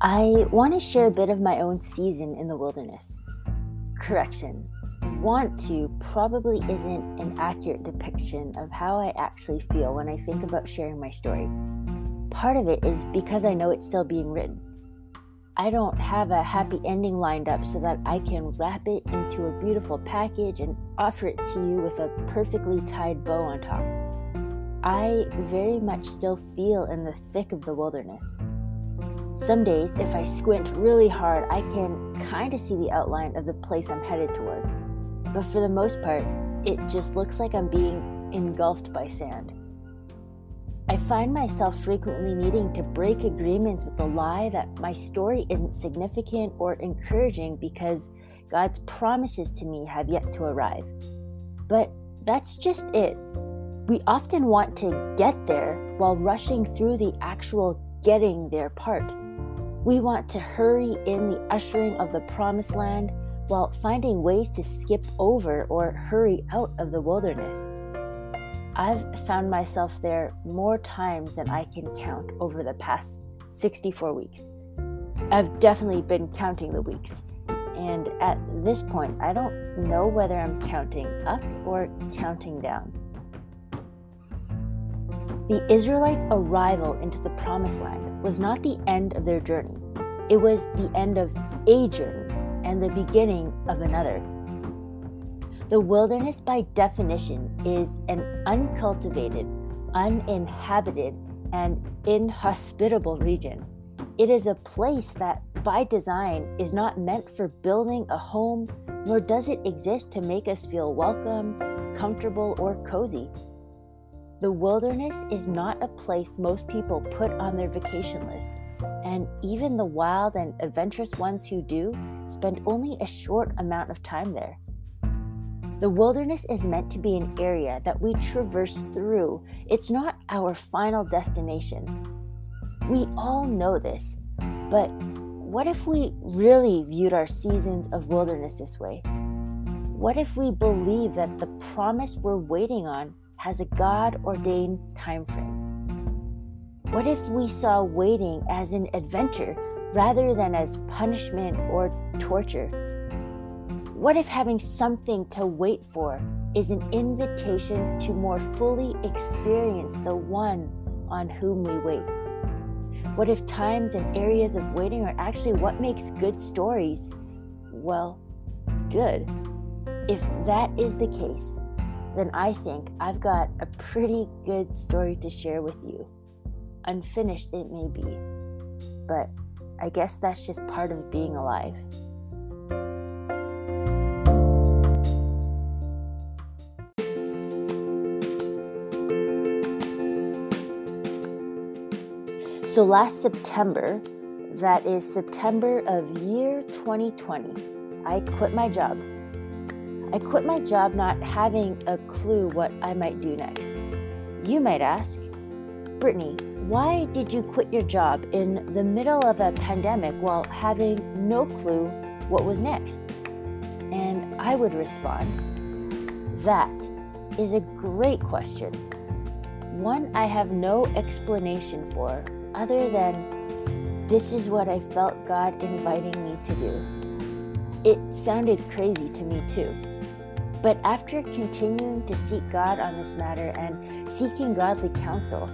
I want to share a bit of my own season in the wilderness. Correction, want to probably isn't an accurate depiction of how I actually feel when I think about sharing my story. Part of it is because I know it's still being written. I don't have a happy ending lined up so that I can wrap it into a beautiful package and offer it to you with a perfectly tied bow on top. I very much still feel in the thick of the wilderness. Some days, if I squint really hard, I can kind of see the outline of the place I'm headed towards. But for the most part, it just looks like I'm being engulfed by sand. I find myself frequently needing to break agreements with the lie that my story isn't significant or encouraging because God's promises to me have yet to arrive. But that's just it. We often want to get there while rushing through the actual getting there part. We want to hurry in the ushering of the promised land while finding ways to skip over or hurry out of the wilderness. I've found myself there more times than I can count over the past 64 weeks. I've definitely been counting the weeks, and at this point, I don't know whether I'm counting up or counting down. The Israelites' arrival into the Promised Land was not the end of their journey, it was the end of a journey and the beginning of another. The wilderness, by definition, is an uncultivated, uninhabited, and inhospitable region. It is a place that, by design, is not meant for building a home, nor does it exist to make us feel welcome, comfortable, or cozy. The wilderness is not a place most people put on their vacation list, and even the wild and adventurous ones who do spend only a short amount of time there. The wilderness is meant to be an area that we traverse through. It's not our final destination. We all know this, but what if we really viewed our seasons of wilderness this way? What if we believe that the promise we're waiting on has a God ordained time frame? What if we saw waiting as an adventure rather than as punishment or torture? What if having something to wait for is an invitation to more fully experience the one on whom we wait? What if times and areas of waiting are actually what makes good stories, well, good? If that is the case, then I think I've got a pretty good story to share with you. Unfinished it may be, but I guess that's just part of being alive. So last September, that is September of year 2020, I quit my job. I quit my job not having a clue what I might do next. You might ask, Brittany, why did you quit your job in the middle of a pandemic while having no clue what was next? And I would respond, that is a great question. One I have no explanation for other than this is what I felt God inviting me to do. It sounded crazy to me too. But after continuing to seek God on this matter and seeking godly counsel,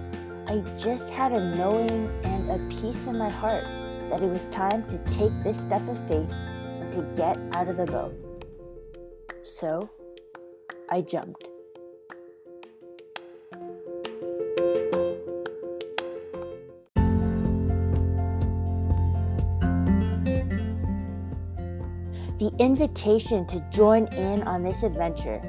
I just had a knowing and a peace in my heart that it was time to take this step of faith and to get out of the boat. So I jumped. The invitation to join in on this adventure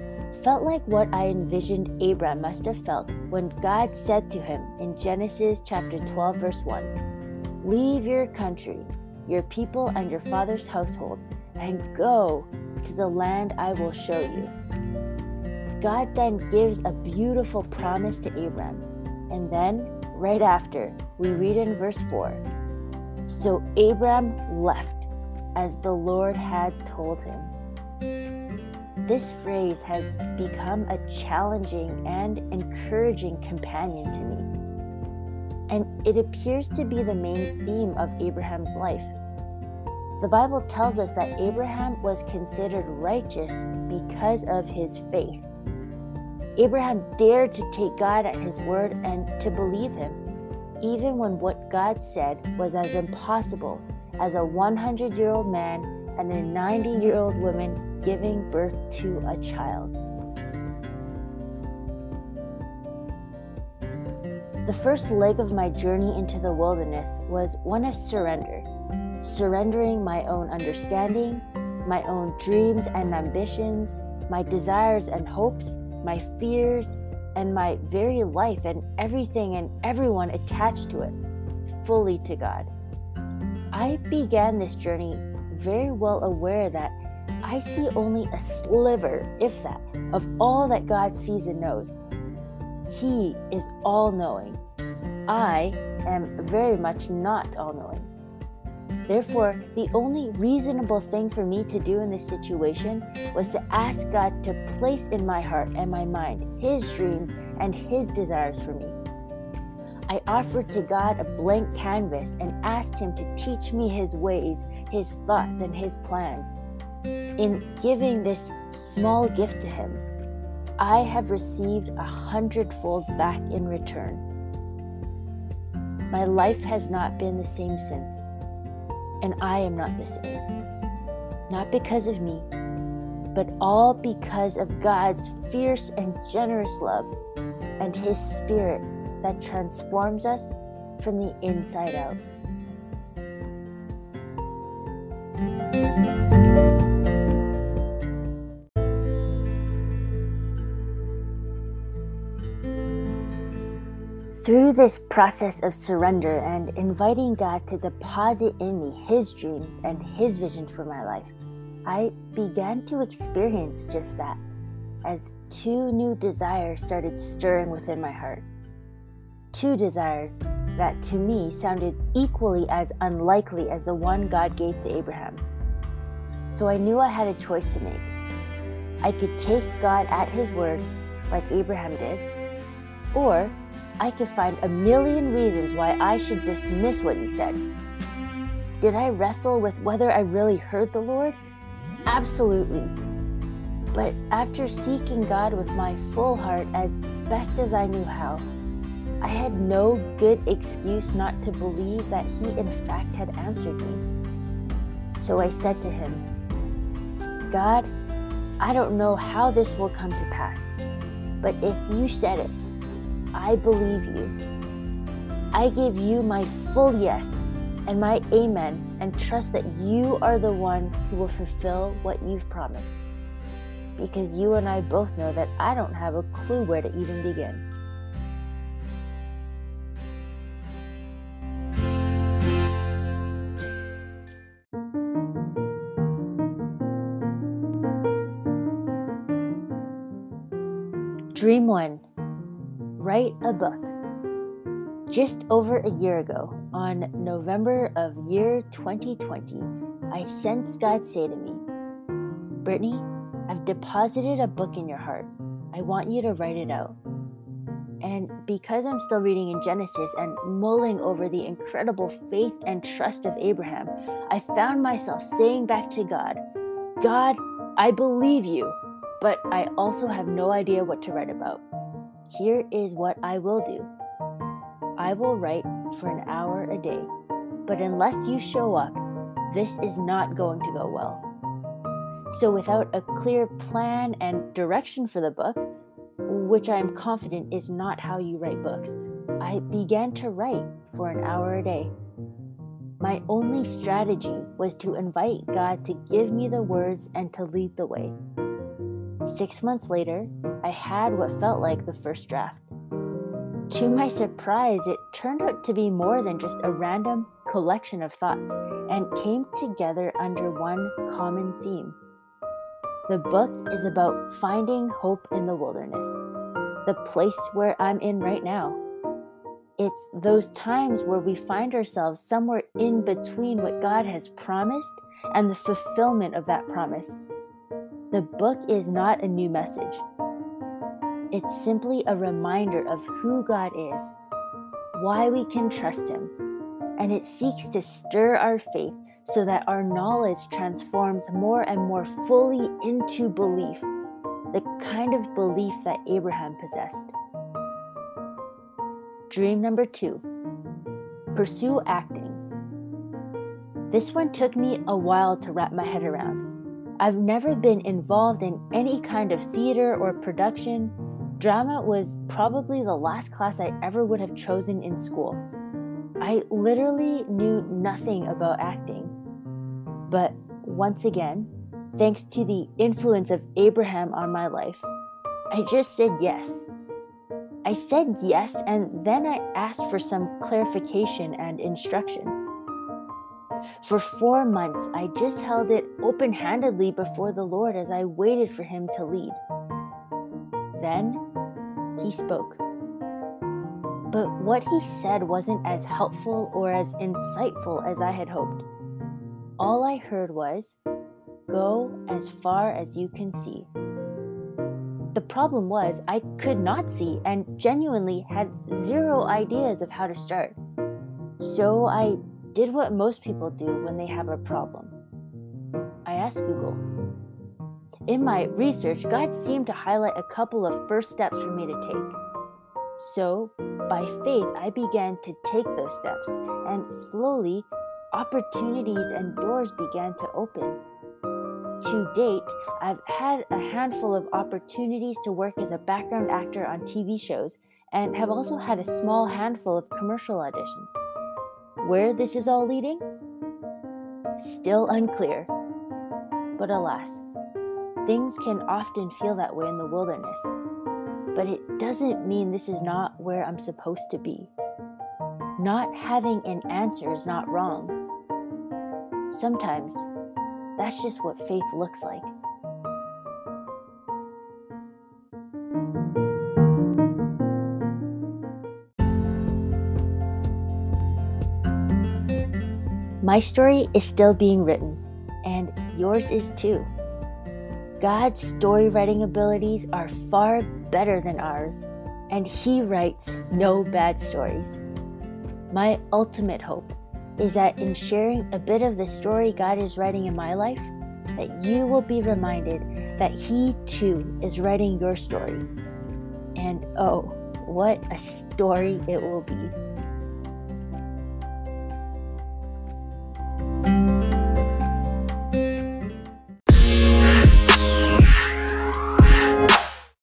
felt like what I envisioned Abram must have felt when God said to him in Genesis chapter 12 verse 1, "Leave your country, your people and your father's household and go to the land I will show you." God then gives a beautiful promise to Abram. And then right after, we read in verse 4, "So Abram left as the Lord had told him. This phrase has become a challenging and encouraging companion to me. and it appears to be the main theme of Abraham's life. The Bible tells us that Abraham was considered righteous because of his faith. Abraham dared to take God at his word and to believe him, even when what God said was as impossible as a 100 year old man and a 90 year old woman giving birth to a child. The first leg of my journey into the wilderness was one of surrender, surrendering my own understanding, my own dreams and ambitions, my desires and hopes, my fears, and my very life and everything and everyone attached to it fully to God. I began this journey very well aware that I see only a sliver, if that, of all that God sees and knows. He is all knowing. I am very much not all knowing. Therefore, the only reasonable thing for me to do in this situation was to ask God to place in my heart and my mind His dreams and His desires for me. I offered to God a blank canvas and asked Him to teach me His ways, His thoughts, and His plans. In giving this small gift to Him, I have received a hundredfold back in return. My life has not been the same since, and I am not the same. Not because of me, but all because of God's fierce and generous love and His Spirit that transforms us from the inside out. Through this process of surrender and inviting God to deposit in me His dreams and His vision for my life, I began to experience just that as two new desires started stirring within my heart two desires that to me sounded equally as unlikely as the one God gave to Abraham. So I knew I had a choice to make. I could take God at his word, like Abraham did, or I could find a million reasons why I should dismiss what he said. Did I wrestle with whether I really heard the Lord? Absolutely. But after seeking God with my full heart as best as I knew how, I had no good excuse not to believe that he, in fact, had answered me. So I said to him, God, I don't know how this will come to pass, but if you said it, I believe you. I give you my full yes and my amen and trust that you are the one who will fulfill what you've promised. Because you and I both know that I don't have a clue where to even begin. Dream 1 Write a book. Just over a year ago, on November of year 2020, I sensed God say to me, Brittany, I've deposited a book in your heart. I want you to write it out. And because I'm still reading in Genesis and mulling over the incredible faith and trust of Abraham, I found myself saying back to God, God, I believe you but I also have no idea what to write about. Here is what I will do I will write for an hour a day, but unless you show up, this is not going to go well. So, without a clear plan and direction for the book, which I am confident is not how you write books, I began to write for an hour a day. My only strategy was to invite God to give me the words and to lead the way. Six months later, I had what felt like the first draft. To my surprise, it turned out to be more than just a random collection of thoughts and came together under one common theme. The book is about finding hope in the wilderness, the place where I'm in right now. It's those times where we find ourselves somewhere in between what God has promised and the fulfillment of that promise. The book is not a new message. It's simply a reminder of who God is. why we can trust Him, and it seeks to stir our faith so that our knowledge transforms more and more fully into belief, the kind of belief that Abraham possessed. Dream number two pursue acting. This one took me a while to wrap my head around. I've never been involved in any kind of theater or production. Drama was probably the last class I ever would have chosen in school. I literally knew nothing about acting. But once again, thanks to the influence of Abraham on my life, I just said yes. I said yes, and then I asked for some clarification and instruction. For four months, I just held it open handedly before the Lord as I waited for Him to lead. Then He spoke. But what He said wasn't as helpful or as insightful as I had hoped. All I heard was, Go as far as you can see. The problem was, I could not see and genuinely had zero ideas of how to start. So I did what most people do when they have a problem. I asked Google. In my research, God seemed to highlight a couple of first steps for me to take. So, by faith, I began to take those steps, and slowly, opportunities and doors began to open. To date, I've had a handful of opportunities to work as a background actor on TV shows and have also had a small handful of commercial auditions. Where this is all leading? Still unclear. But alas, things can often feel that way in the wilderness. But it doesn't mean this is not where I'm supposed to be. Not having an answer is not wrong. Sometimes that's just what faith looks like. My story is still being written, and yours is too. God's story writing abilities are far better than ours, and He writes no bad stories. My ultimate hope is that in sharing a bit of the story God is writing in my life, that you will be reminded that He too is writing your story. And oh, what a story it will be!